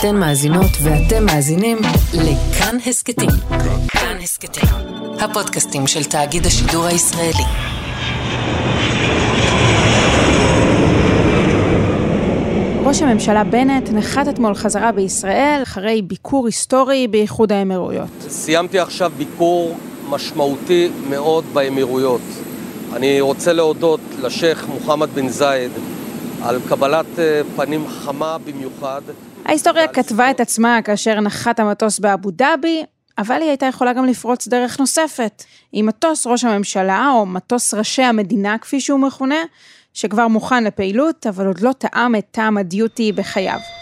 אתן מאזינות ואתם מאזינים לכאן הסכתים. כאן הסכתים, הפודקאסטים של תאגיד השידור הישראלי. ראש הממשלה בנט נחת אתמול חזרה בישראל אחרי ביקור היסטורי באיחוד האמירויות. סיימתי עכשיו ביקור משמעותי מאוד באמירויות. אני רוצה להודות לשייח' מוחמד בן זייד על קבלת אה, פנים חמה במיוחד. ההיסטוריה כתבה את עצמה כאשר נחת המטוס באבו דאבי, אבל היא הייתה יכולה גם לפרוץ דרך נוספת. עם מטוס ראש הממשלה, או מטוס ראשי המדינה כפי שהוא מכונה, שכבר מוכן לפעילות, אבל עוד לא טעם את טעם הדיוטי בחייו.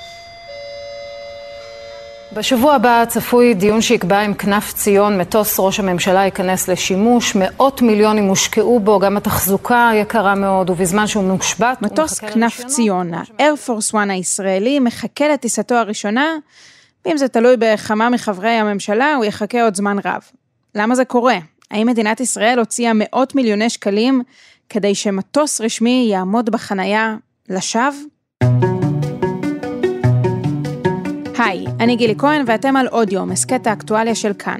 בשבוע הבא צפוי דיון שיקבע אם כנף ציון, מטוס ראש הממשלה, ייכנס לשימוש. מאות מיליונים הושקעו בו, גם התחזוקה יקרה מאוד, ובזמן שהוא מושבת... מטוס כנף ציון, Force One הישראלי, מחכה לטיסתו הראשונה, ואם זה תלוי בכמה מחברי הממשלה, הוא יחכה עוד זמן רב. למה זה קורה? האם מדינת ישראל הוציאה מאות מיליוני שקלים כדי שמטוס רשמי יעמוד בחנייה לשווא? היי, אני גילי כהן ואתם על עוד יום, הסכת האקטואליה של כאן.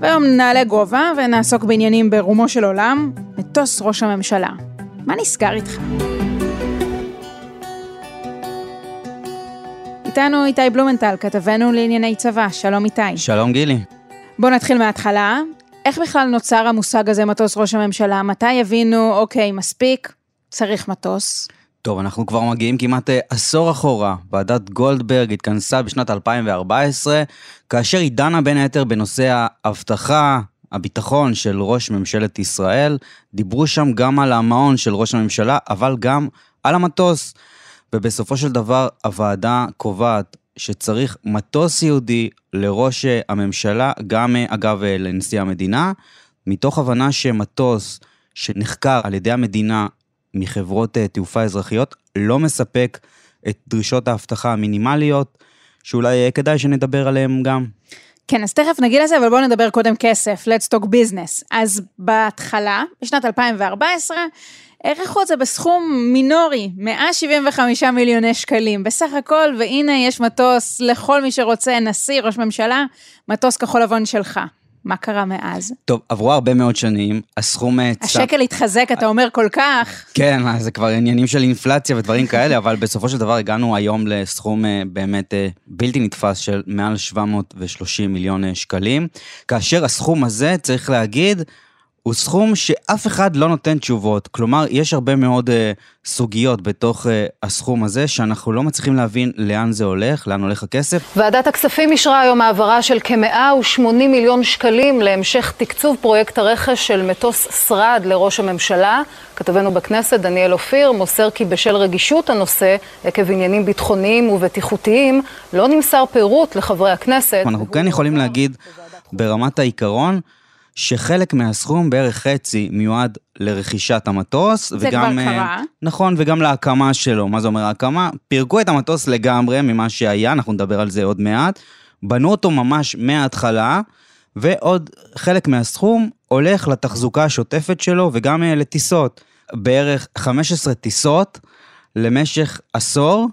והיום נעלה גובה ונעסוק בעניינים ברומו של עולם, מטוס ראש הממשלה. מה נסגר איתך? איתנו איתי בלומנטל, כתבנו לענייני צבא, שלום איתי. שלום גילי. בואו נתחיל מההתחלה. איך בכלל נוצר המושג הזה, מטוס ראש הממשלה? מתי הבינו, אוקיי, מספיק, צריך מטוס? טוב, אנחנו כבר מגיעים כמעט אה, עשור אחורה. ועדת גולדברג התכנסה בשנת 2014, כאשר היא דנה בין היתר בנושא האבטחה, הביטחון של ראש ממשלת ישראל. דיברו שם גם על המעון של ראש הממשלה, אבל גם על המטוס. ובסופו של דבר, הוועדה קובעת שצריך מטוס יהודי לראש אה, הממשלה, גם אה, אגב לנשיא המדינה, מתוך הבנה שמטוס שנחקר על ידי המדינה מחברות אה, תעופה אזרחיות לא מספק את דרישות האבטחה המינימליות, שאולי יהיה כדאי שנדבר עליהן גם. כן, אז תכף נגיד לזה, אבל בואו נדבר קודם כסף, let's talk business. אז בהתחלה, בשנת 2014, העריכו את זה בסכום מינורי, 175 מיליוני שקלים בסך הכל, והנה יש מטוס לכל מי שרוצה, נשיא, ראש ממשלה, מטוס כחול לבן שלך. מה קרה מאז? טוב, עברו הרבה מאוד שנים, הסכום... אה, השקל התחזק, אתה אומר כל כך. כן, זה כבר עניינים של אינפלציה ודברים כאלה, אבל בסופו של דבר הגענו היום לסכום אה, באמת אה, בלתי נתפס של מעל 730 מיליון שקלים, כאשר הסכום הזה, צריך להגיד, הוא סכום שאף אחד לא נותן תשובות. כלומר, יש הרבה מאוד uh, סוגיות בתוך uh, הסכום הזה, שאנחנו לא מצליחים להבין לאן זה הולך, לאן הולך הכסף. ועדת הכספים אישרה היום העברה של כ-180 מיליון שקלים להמשך תקצוב פרויקט הרכש של מטוס שרד לראש הממשלה. כתבנו בכנסת, דניאל אופיר, מוסר כי בשל רגישות הנושא, עקב עניינים ביטחוניים ובטיחותיים, לא נמסר פירוט לחברי הכנסת. אנחנו כן יכולים להגיד ברמת העיקרון, שחלק מהסכום, בערך חצי, מיועד לרכישת המטוס. זה וגם, כבר קרה. אה, נכון, וגם להקמה שלו. מה זה אומר הקמה? פירקו את המטוס לגמרי ממה שהיה, אנחנו נדבר על זה עוד מעט. בנו אותו ממש מההתחלה, ועוד חלק מהסכום הולך לתחזוקה השוטפת שלו וגם אה, לטיסות. בערך 15 טיסות למשך עשור.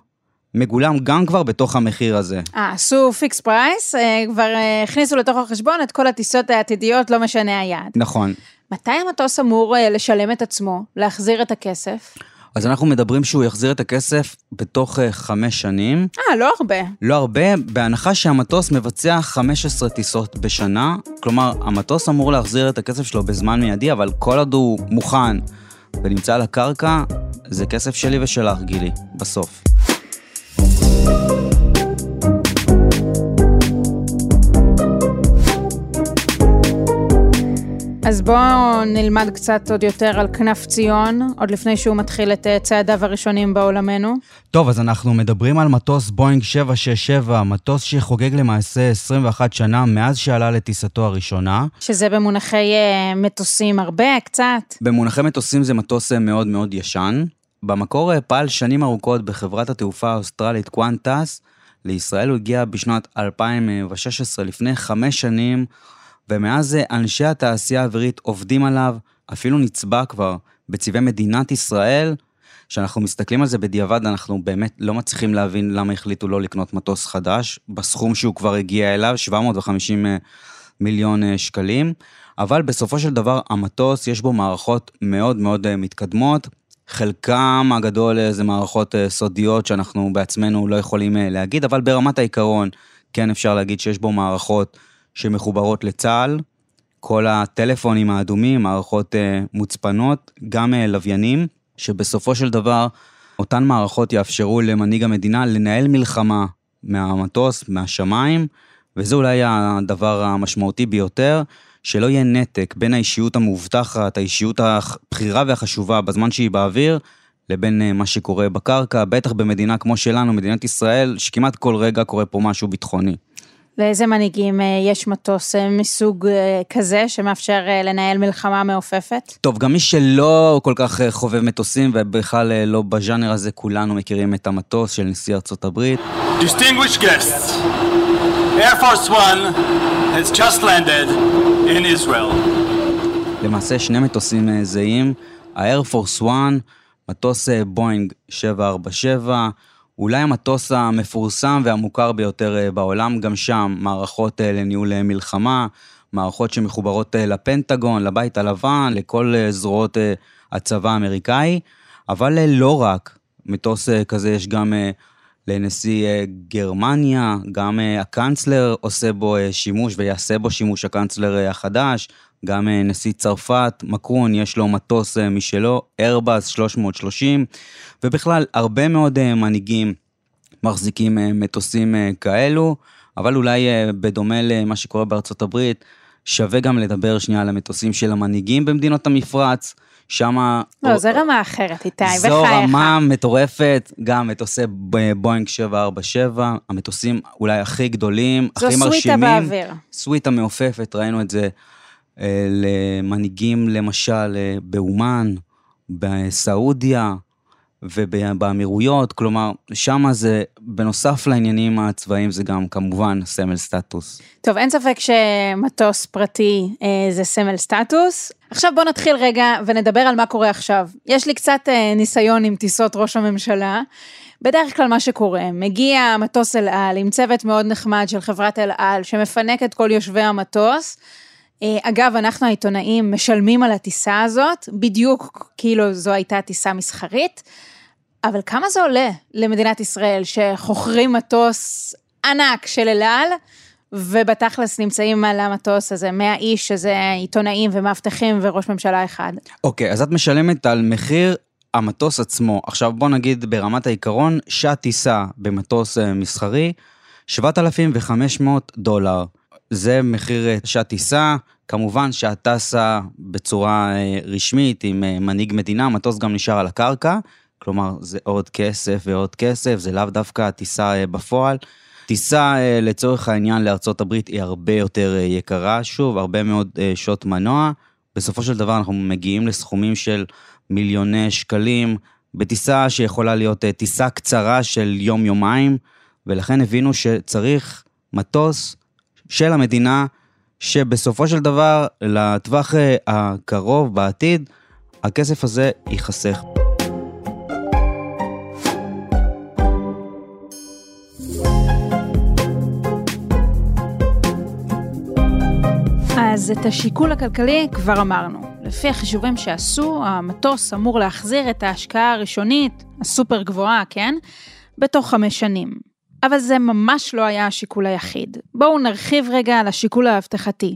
מגולם גם כבר בתוך המחיר הזה. אה, עשו fix price, אה, כבר אה, הכניסו לתוך החשבון את כל הטיסות העתידיות, לא משנה היעד. נכון. מתי המטוס אמור אה, לשלם את עצמו, להחזיר את הכסף? אז אנחנו מדברים שהוא יחזיר את הכסף בתוך חמש שנים. אה, לא הרבה. לא הרבה, בהנחה שהמטוס מבצע 15 טיסות בשנה. כלומר, המטוס אמור להחזיר את הכסף שלו בזמן מיידי, אבל כל עוד הוא מוכן ונמצא על הקרקע, זה כסף שלי ושלך, גילי, בסוף. אז בואו נלמד קצת עוד יותר על כנף ציון, עוד לפני שהוא מתחיל את אה, צעדיו הראשונים בעולמנו. טוב, אז אנחנו מדברים על מטוס בואינג 767, מטוס שחוגג למעשה 21 שנה מאז שעלה לטיסתו הראשונה. שזה במונחי uh, מטוסים הרבה, קצת. במונחי מטוסים זה מטוס אה, מאוד מאוד ישן. במקור פעל שנים ארוכות בחברת התעופה האוסטרלית קוונטס. לישראל הוא הגיע בשנת 2016, לפני חמש שנים. ומאז אנשי התעשייה האווירית עובדים עליו, אפילו נצבע כבר בצבעי מדינת ישראל. כשאנחנו מסתכלים על זה בדיעבד, אנחנו באמת לא מצליחים להבין למה החליטו לא לקנות מטוס חדש, בסכום שהוא כבר הגיע אליו, 750 מיליון שקלים, אבל בסופו של דבר המטוס, יש בו מערכות מאוד מאוד מתקדמות. חלקם הגדול זה מערכות סודיות שאנחנו בעצמנו לא יכולים להגיד, אבל ברמת העיקרון, כן אפשר להגיד שיש בו מערכות שמחוברות לצה"ל, כל הטלפונים האדומים, מערכות מוצפנות, גם לוויינים, שבסופו של דבר אותן מערכות יאפשרו למנהיג המדינה לנהל מלחמה מהמטוס, מהשמיים, וזה אולי הדבר המשמעותי ביותר, שלא יהיה נתק בין האישיות המאובטחת, האישיות הבכירה והחשובה בזמן שהיא באוויר, לבין uh, מה שקורה בקרקע, בטח במדינה כמו שלנו, מדינת ישראל, שכמעט כל רגע קורה פה משהו ביטחוני. לאיזה מנהיגים אה, יש מטוס אה, מסוג אה, כזה שמאפשר לנהל מלחמה מעופפת? טוב, גם מי שלא כל כך חובב מטוסים ובכלל לא בז'אנר הזה, כולנו מכירים את המטוס של נשיא ארצות הברית. Distinguished guests, Air Force One has just landed in Israel. למעשה שני מטוסים זהים, ה-Air Force One, מטוס בואינג 747, אולי המטוס המפורסם והמוכר ביותר אה, בעולם, גם שם מערכות אה, לניהול אה, מלחמה, מערכות שמחוברות לפנטגון, לבית הלבן, לכל זרועות הצבא האמריקאי, אבל לא רק, מטוס כזה יש גם לנשיא גרמניה, גם הקאנצלר עושה בו שימוש ויעשה בו שימוש הקאנצלר החדש, גם נשיא צרפת, מקרון, יש לו מטוס משלו, איירבאס 330, ובכלל, הרבה מאוד מנהיגים מחזיקים מטוסים כאלו, אבל אולי בדומה למה שקורה בארצות הברית, שווה גם לדבר שנייה על המטוסים של המנהיגים במדינות המפרץ. שמה... לא, זו רמה אחרת, איתי, בחייך. זו רמה מטורפת, גם מטוסי בואינג 747, המטוסים אולי הכי גדולים, הכי מרשימים. זו סוויטה באוויר. סוויטה מעופפת, ראינו את זה אה, למנהיגים, למשל, אה, באומן, בסעודיה ובאמירויות, כלומר, שם זה, בנוסף לעניינים הצבאיים, זה גם כמובן סמל סטטוס. טוב, אין ספק שמטוס פרטי אה, זה סמל סטטוס. עכשיו בואו נתחיל רגע ונדבר על מה קורה עכשיו. יש לי קצת אה, ניסיון עם טיסות ראש הממשלה. בדרך כלל מה שקורה, מגיע מטוס אל על עם צוות מאוד נחמד של חברת אל על, שמפנק את כל יושבי המטוס, אה, אגב, אנחנו העיתונאים משלמים על הטיסה הזאת, בדיוק כאילו זו הייתה טיסה מסחרית, אבל כמה זה עולה למדינת ישראל שחוכרים מטוס ענק של אל על, ובתכלס נמצאים על המטוס הזה 100 איש, שזה עיתונאים ומאבטחים וראש ממשלה אחד. אוקיי, okay, אז את משלמת על מחיר המטוס עצמו. עכשיו בוא נגיד ברמת העיקרון, שעת טיסה במטוס אה, מסחרי, 7,500 דולר. זה מחיר אה, שעת טיסה, כמובן שאת טסה בצורה אה, רשמית עם מנהיג מדינה, המטוס גם נשאר על הקרקע, כלומר זה עוד כסף ועוד כסף, זה לאו דווקא הטיסה בפועל. טיסה לצורך העניין לארצות הברית היא הרבה יותר יקרה, שוב, הרבה מאוד שעות מנוע. בסופו של דבר אנחנו מגיעים לסכומים של מיליוני שקלים, בטיסה שיכולה להיות טיסה קצרה של יום-יומיים, ולכן הבינו שצריך מטוס של המדינה, שבסופו של דבר, לטווח אה, הקרוב, בעתיד, הכסף הזה ייחסך. אז את השיקול הכלכלי כבר אמרנו. לפי החישובים שעשו, המטוס אמור להחזיר את ההשקעה הראשונית, הסופר גבוהה, כן? בתוך חמש שנים. אבל זה ממש לא היה השיקול היחיד. בואו נרחיב רגע על השיקול האבטחתי.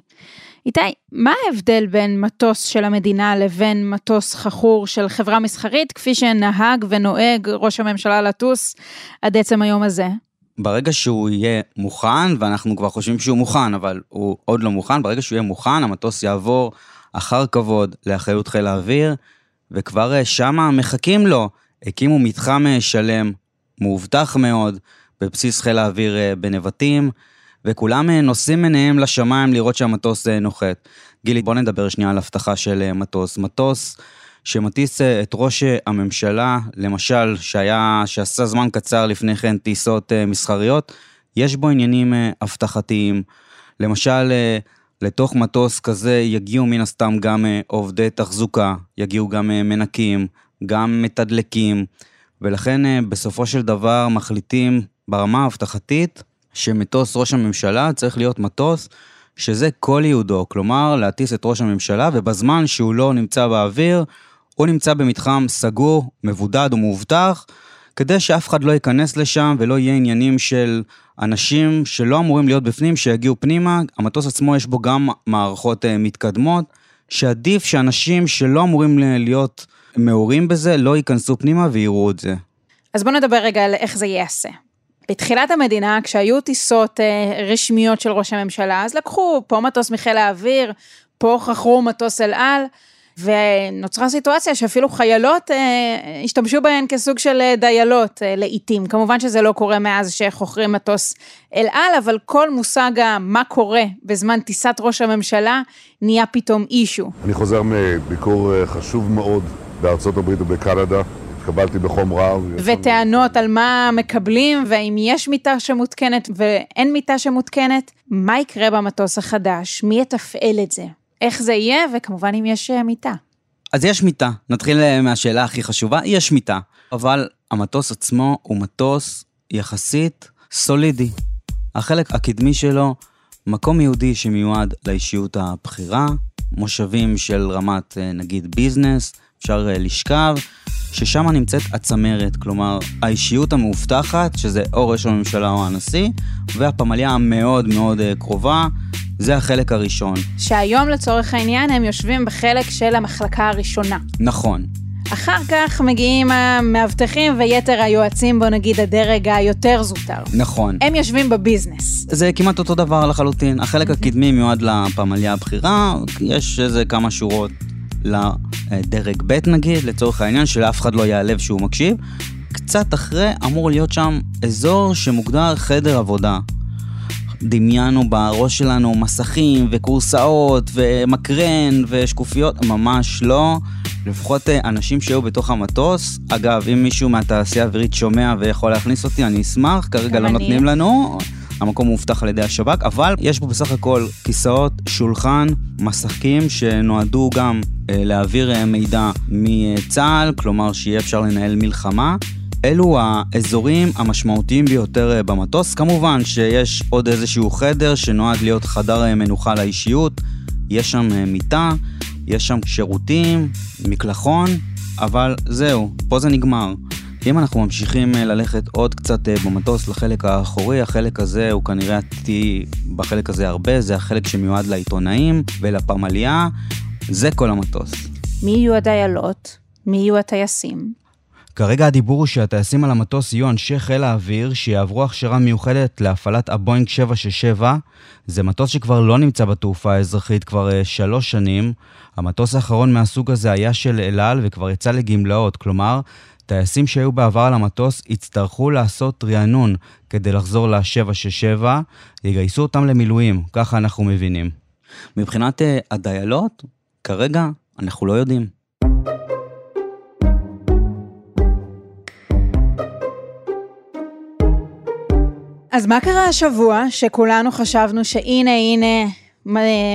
איתי, מה ההבדל בין מטוס של המדינה לבין מטוס חכור של חברה מסחרית, כפי שנהג ונוהג ראש הממשלה לטוס עד עצם היום הזה? ברגע שהוא יהיה מוכן, ואנחנו כבר חושבים שהוא מוכן, אבל הוא עוד לא מוכן, ברגע שהוא יהיה מוכן, המטוס יעבור אחר כבוד לאחריות חיל האוויר, וכבר אה, שמה מחכים לו. הקימו מתחם אה, שלם, מאובטח מאוד, בבסיס חיל האוויר אה, בנבטים, וכולם נושאים עיניהם לשמיים לראות שהמטוס נוחת. גילי, בוא נדבר שנייה על אבטחה של מטוס. מטוס שמטיס את ראש הממשלה, למשל, שהיה, שעשה זמן קצר לפני כן טיסות מסחריות, יש בו עניינים אבטחתיים. למשל, לתוך מטוס כזה יגיעו מן הסתם גם עובדי תחזוקה, יגיעו גם מנקים, גם מתדלקים, ולכן אה, בסופו של דבר מחליטים ברמה האבטחתית שמטוס ראש הממשלה צריך להיות מטוס שזה כל ייעודו, כלומר להטיס את ראש הממשלה, ובזמן שהוא לא נמצא באוויר, הוא נמצא במתחם סגור, מבודד ומאובטח, כדי שאף אחד לא ייכנס לשם ולא יהיה עניינים של אנשים שלא אמורים להיות בפנים, שיגיעו פנימה. המטוס עצמו יש בו גם מערכות אה, מתקדמות, שעדיף שאנשים שלא אמורים להיות מעורים בזה, לא ייכנסו פנימה ויראו את זה. אז בואו נדבר רגע על איך זה ייעשה. בתחילת המדינה, כשהיו טיסות אה, רשמיות של ראש הממשלה, אז לקחו פה מטוס מחיל האוויר, פה חכרו מטוס אל על, ונוצרה סיטואציה שאפילו חיילות אה, השתמשו בהן כסוג של אה, דיילות אה, לעיתים. כמובן שזה לא קורה מאז שחוכרים מטוס אל על, אבל כל מושג מה קורה בזמן טיסת ראש הממשלה נהיה פתאום אישו. אני חוזר מביקור אה, חשוב מאוד בארצות הברית ובקנדה. התקבלתי בחום רב. וטענות על מה מקבלים, והאם יש מיטה שמותקנת ואין מיטה שמותקנת. מה יקרה במטוס החדש? מי יתפעל את זה? איך זה יהיה, וכמובן אם יש אה, מיטה. אז יש מיטה. נתחיל אה, מהשאלה הכי חשובה, יש מיטה. אבל המטוס עצמו הוא מטוס יחסית סולידי. החלק הקדמי שלו, מקום יהודי שמיועד לאישיות הבכירה, מושבים של רמת אה, נגיד ביזנס, אפשר לשכב, ששם נמצאת הצמרת, כלומר האישיות המאובטחת, שזה או ראש הממשלה או הנשיא, והפמליה המאוד מאוד קרובה, זה החלק הראשון. שהיום לצורך העניין הם יושבים בחלק של המחלקה הראשונה. נכון. אחר כך מגיעים המאבטחים ויתר היועצים, בוא נגיד הדרג היותר זוטר. נכון. הם יושבים בביזנס. זה כמעט אותו דבר לחלוטין. החלק הקדמי מיועד לפמליה הבכירה, יש איזה כמה שורות לדרג ב' נגיד, לצורך העניין, שלאף אחד לא ייעלב שהוא מקשיב. קצת אחרי אמור להיות שם אזור שמוגדר חדר עבודה. דמיינו בראש שלנו מסכים וקורסאות ומקרן ושקופיות, ממש לא. לפחות אה, אנשים שהיו בתוך המטוס, אגב, אם מישהו מהתעשייה האווירית שומע ויכול להכניס אותי, אני אשמח, כרגע לא נותנים לנו. המקום מובטח על ידי השב"כ, אבל יש פה בסך הכל כיסאות, שולחן, מסכים שנועדו גם אה, להעביר אה, מידע מצה"ל, כלומר שיהיה אפשר לנהל מלחמה. אלו האזורים המשמעותיים ביותר אה, במטוס. כמובן שיש עוד איזשהו חדר שנועד להיות חדר אה, מנוחה לאישיות, יש שם מיטה, יש שם שירותים, מקלחון, אבל זהו, פה זה נגמר. אם אנחנו ממשיכים ללכת עוד קצת במטוס לחלק האחורי, החלק הזה הוא כנראה עתידי בחלק הזה הרבה, זה החלק שמיועד לעיתונאים ולפמליה, זה כל המטוס. מי יהיו הדיילות? מי יהיו הטייסים? כרגע הדיבור הוא שהטייסים על המטוס יהיו אנשי חיל האוויר שיעברו הכשרה מיוחדת להפעלת הבואינג 767. זה מטוס שכבר לא נמצא בתעופה האזרחית כבר uh, שלוש שנים. המטוס האחרון מהסוג הזה היה של אל על וכבר יצא לגמלאות, כלומר, טייסים שהיו בעבר על המטוס יצטרכו לעשות רענון כדי לחזור ל-767, יגייסו אותם למילואים, ככה אנחנו מבינים. מבחינת uh, הדיילות, כרגע אנחנו לא יודעים. אז מה קרה השבוע שכולנו חשבנו שהנה הנה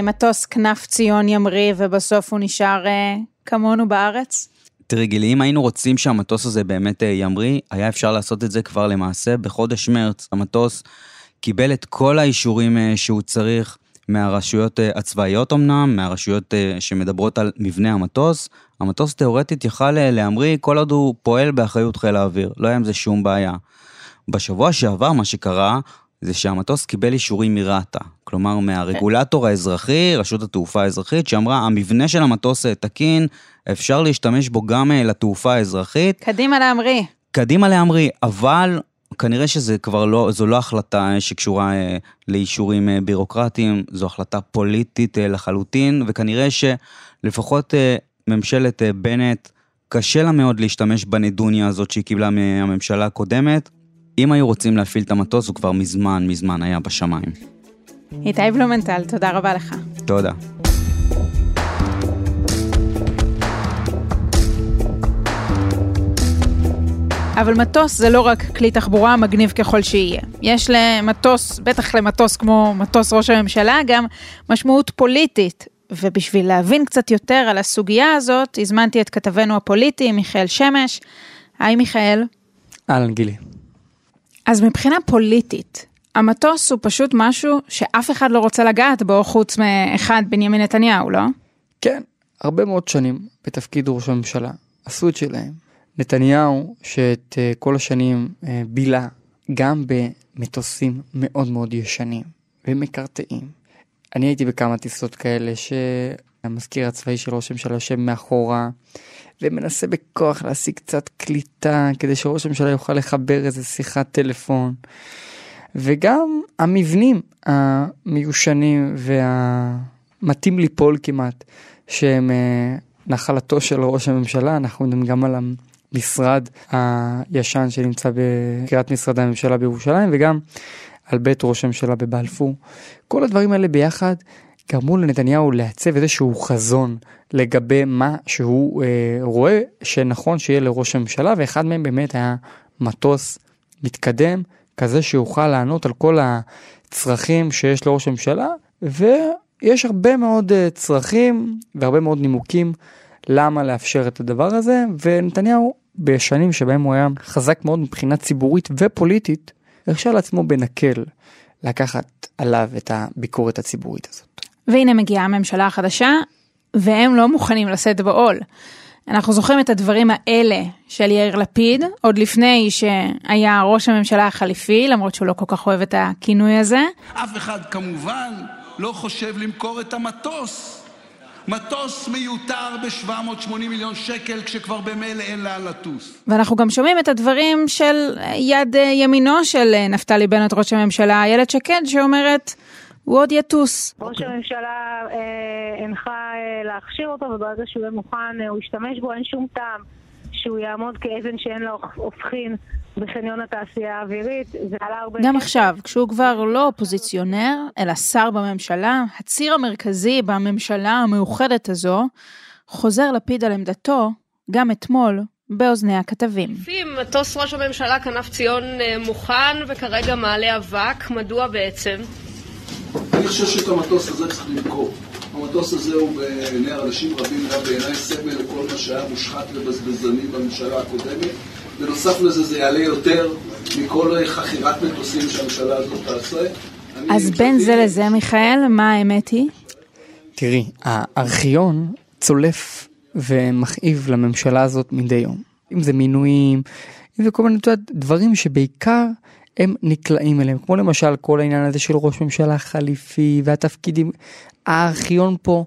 מטוס כנף ציון ימריא ובסוף הוא נשאר אה, כמונו בארץ? תראי גילי, אם היינו רוצים שהמטוס הזה באמת אה, ימריא, היה אפשר לעשות את זה כבר למעשה בחודש מרץ. המטוס קיבל את כל האישורים אה, שהוא צריך מהרשויות הצבאיות אמנם, מהרשויות שמדברות על מבנה המטוס. המטוס תאורטית יכל להמריא כל עוד הוא פועל באחריות חיל האוויר, לא היה עם זה שום בעיה. בשבוע שעבר מה שקרה זה שהמטוס קיבל אישורים מרת"א, כלומר מהרגולטור האזרחי, רשות התעופה האזרחית, שאמרה המבנה של המטוס תקין, אפשר להשתמש בו גם אה, לתעופה האזרחית. קדימה להמריא. קדימה להמריא, אבל כנראה שזה כבר לא, זו לא החלטה אה, שקשורה אה, לאישורים בירוקרטיים, זו החלטה פוליטית לחלוטין, וכנראה שלפחות ממשלת בנט, קשה לה מאוד להשתמש בנדוניה הזאת שהיא קיבלה מהממשלה הקודמת, אם היו רוצים להפעיל את המטוס, הוא כבר מזמן, מזמן היה בשמיים. איתי בלומנטל, תודה רבה לך. תודה. אבל מטוס זה לא רק כלי תחבורה מגניב ככל שיהיה. יש למטוס, בטח למטוס כמו מטוס ראש הממשלה, גם משמעות פוליטית. ובשביל להבין קצת יותר על הסוגיה הזאת, הזמנתי את כתבנו הפוליטי, מיכאל שמש. היי מיכאל. אהלן גילי. אז מבחינה פוליטית, המטוס הוא פשוט משהו שאף אחד לא רוצה לגעת בו חוץ מאחד בנימין נתניהו, לא? כן, הרבה מאוד שנים בתפקיד ראש הממשלה עשו את שלהם. נתניהו, שאת uh, כל השנים uh, בילה גם במטוסים מאוד מאוד ישנים ומקרטעים. אני הייתי בכמה טיסות כאלה שהמזכיר הצבאי של ראש הממשלה יושב מאחורה ומנסה בכוח להשיג קצת קליטה כדי שראש הממשלה יוכל לחבר איזה שיחת טלפון. וגם המבנים המיושנים והמתאים ליפול כמעט, שהם אה, נחלתו של ראש הממשלה, אנחנו מדברים גם על המשרד הישן שנמצא בקריית משרדי הממשלה בירושלים וגם על בית ראש הממשלה בבלפור. כל הדברים האלה ביחד גרמו לנתניהו לעצב איזשהו חזון לגבי מה שהוא אה, רואה שנכון שיהיה לראש הממשלה ואחד מהם באמת היה מטוס מתקדם כזה שיוכל לענות על כל הצרכים שיש לראש הממשלה ויש הרבה מאוד אה, צרכים והרבה מאוד נימוקים למה לאפשר את הדבר הזה ונתניהו בשנים שבהם הוא היה חזק מאוד מבחינה ציבורית ופוליטית הרשה לעצמו בנקל לקחת עליו את הביקורת הציבורית הזאת. והנה מגיעה הממשלה החדשה, והם לא מוכנים לשאת בעול. אנחנו זוכרים את הדברים האלה של יאיר לפיד, עוד לפני שהיה ראש הממשלה החליפי, למרות שהוא לא כל כך אוהב את הכינוי הזה. אף אחד כמובן לא חושב למכור את המטוס. מטוס מיותר ב-780 מיליון שקל, כשכבר במילא אין לאן לטוס. ואנחנו גם שומעים את הדברים של יד ימינו של נפתלי בנט, ראש הממשלה, איילת שקד, שאומרת, הוא עוד יטוס. ראש הממשלה אה, הנחה אה, להכשיר אותו, וברגע שהוא יהיה מוכן אה, הוא ישתמש בו, אין שום טעם שהוא יעמוד כאבן שאין לה הופכין בחניון התעשייה האווירית. זה עלה הרבה... גם עכשיו, כשהוא כבר לא אופוזיציונר, אלא שר בממשלה, הציר המרכזי בממשלה המאוחדת הזו, חוזר לפיד על עמדתו, גם אתמול, באוזני הכתבים. מטוס ראש הממשלה כנף ציון אה, מוכן וכרגע מעלה אבק, מדוע בעצם? אני חושב שאת המטוס הזה צריך למכור. המטוס הזה הוא בעיני אנשים רבים, גם בעיניי סמל לכל מה שהיה מושחת ובזבזני בממשלה הקודמת. בנוסף לזה זה יעלה יותר מכל חכירת מטוסים שהממשלה הזאת תעשה. אז בין זה לזה, מיכאל, מה האמת היא? תראי, הארכיון צולף ומכאיב לממשלה הזאת מדי יום. אם זה מינויים, אם זה כל מיני דברים שבעיקר הם נקלעים אליהם, כמו למשל כל העניין הזה של ראש ממשלה חליפי והתפקידים, הארכיון פה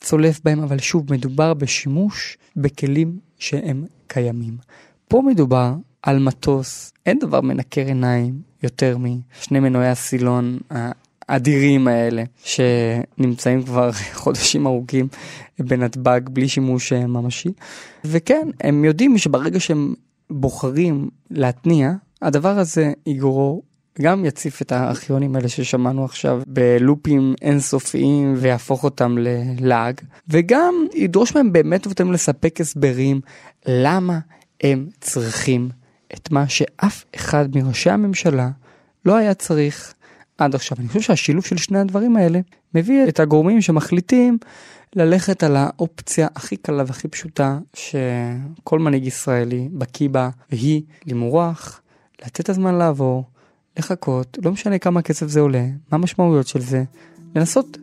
צולף בהם, אבל שוב, מדובר בשימוש בכלים שהם קיימים. פה מדובר על מטוס, אין דבר מנקר עיניים יותר משני מנועי הסילון האדירים האלה, שנמצאים כבר חודשים ארוכים בנתב"ג בלי שימוש ממשי. וכן, הם יודעים שברגע שהם בוחרים להתניע, הדבר הזה יגרור גם יציף את הארכיונים האלה ששמענו עכשיו בלופים אינסופיים ויהפוך אותם ללעג וגם ידרוש מהם באמת ובתאים לספק הסברים למה הם צריכים את מה שאף אחד מראשי הממשלה לא היה צריך עד עכשיו. אני חושב שהשילוב של שני הדברים האלה מביא את הגורמים שמחליטים ללכת על האופציה הכי קלה והכי פשוטה שכל מנהיג ישראלי בקיא בה והיא למרוח לתת את הזמן לעבור, לחכות, לא משנה כמה כסף זה עולה, מה המשמעויות של זה, לנסות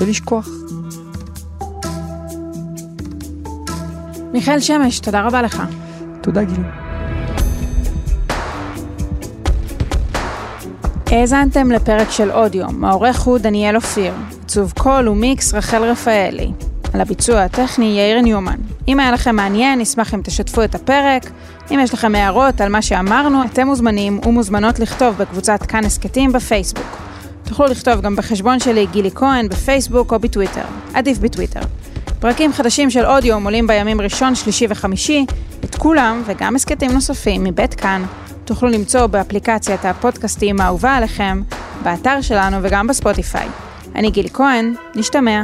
ולשכוח. מיכאל שמש, תודה רבה לך. תודה גיל. האזנתם לפרק של אודיו, העורך הוא דניאל אופיר, עיצוב קול ומיקס רחל רפאלי. על הביצוע הטכני יאיר ניומן. אם היה לכם מעניין, נשמח אם תשתפו את הפרק. אם יש לכם הערות על מה שאמרנו, אתם מוזמנים ומוזמנות לכתוב בקבוצת כאן הסכתים בפייסבוק. תוכלו לכתוב גם בחשבון שלי גילי כהן בפייסבוק או בטוויטר. עדיף בטוויטר. פרקים חדשים של אודיו עולים בימים ראשון, שלישי וחמישי. את כולם, וגם הסכתים נוספים מבית כאן, תוכלו למצוא באפליקציית הפודקאסטים האהובה עליכם, באתר שלנו וגם בספוטיפיי. אני גילי כהן, נשתמע.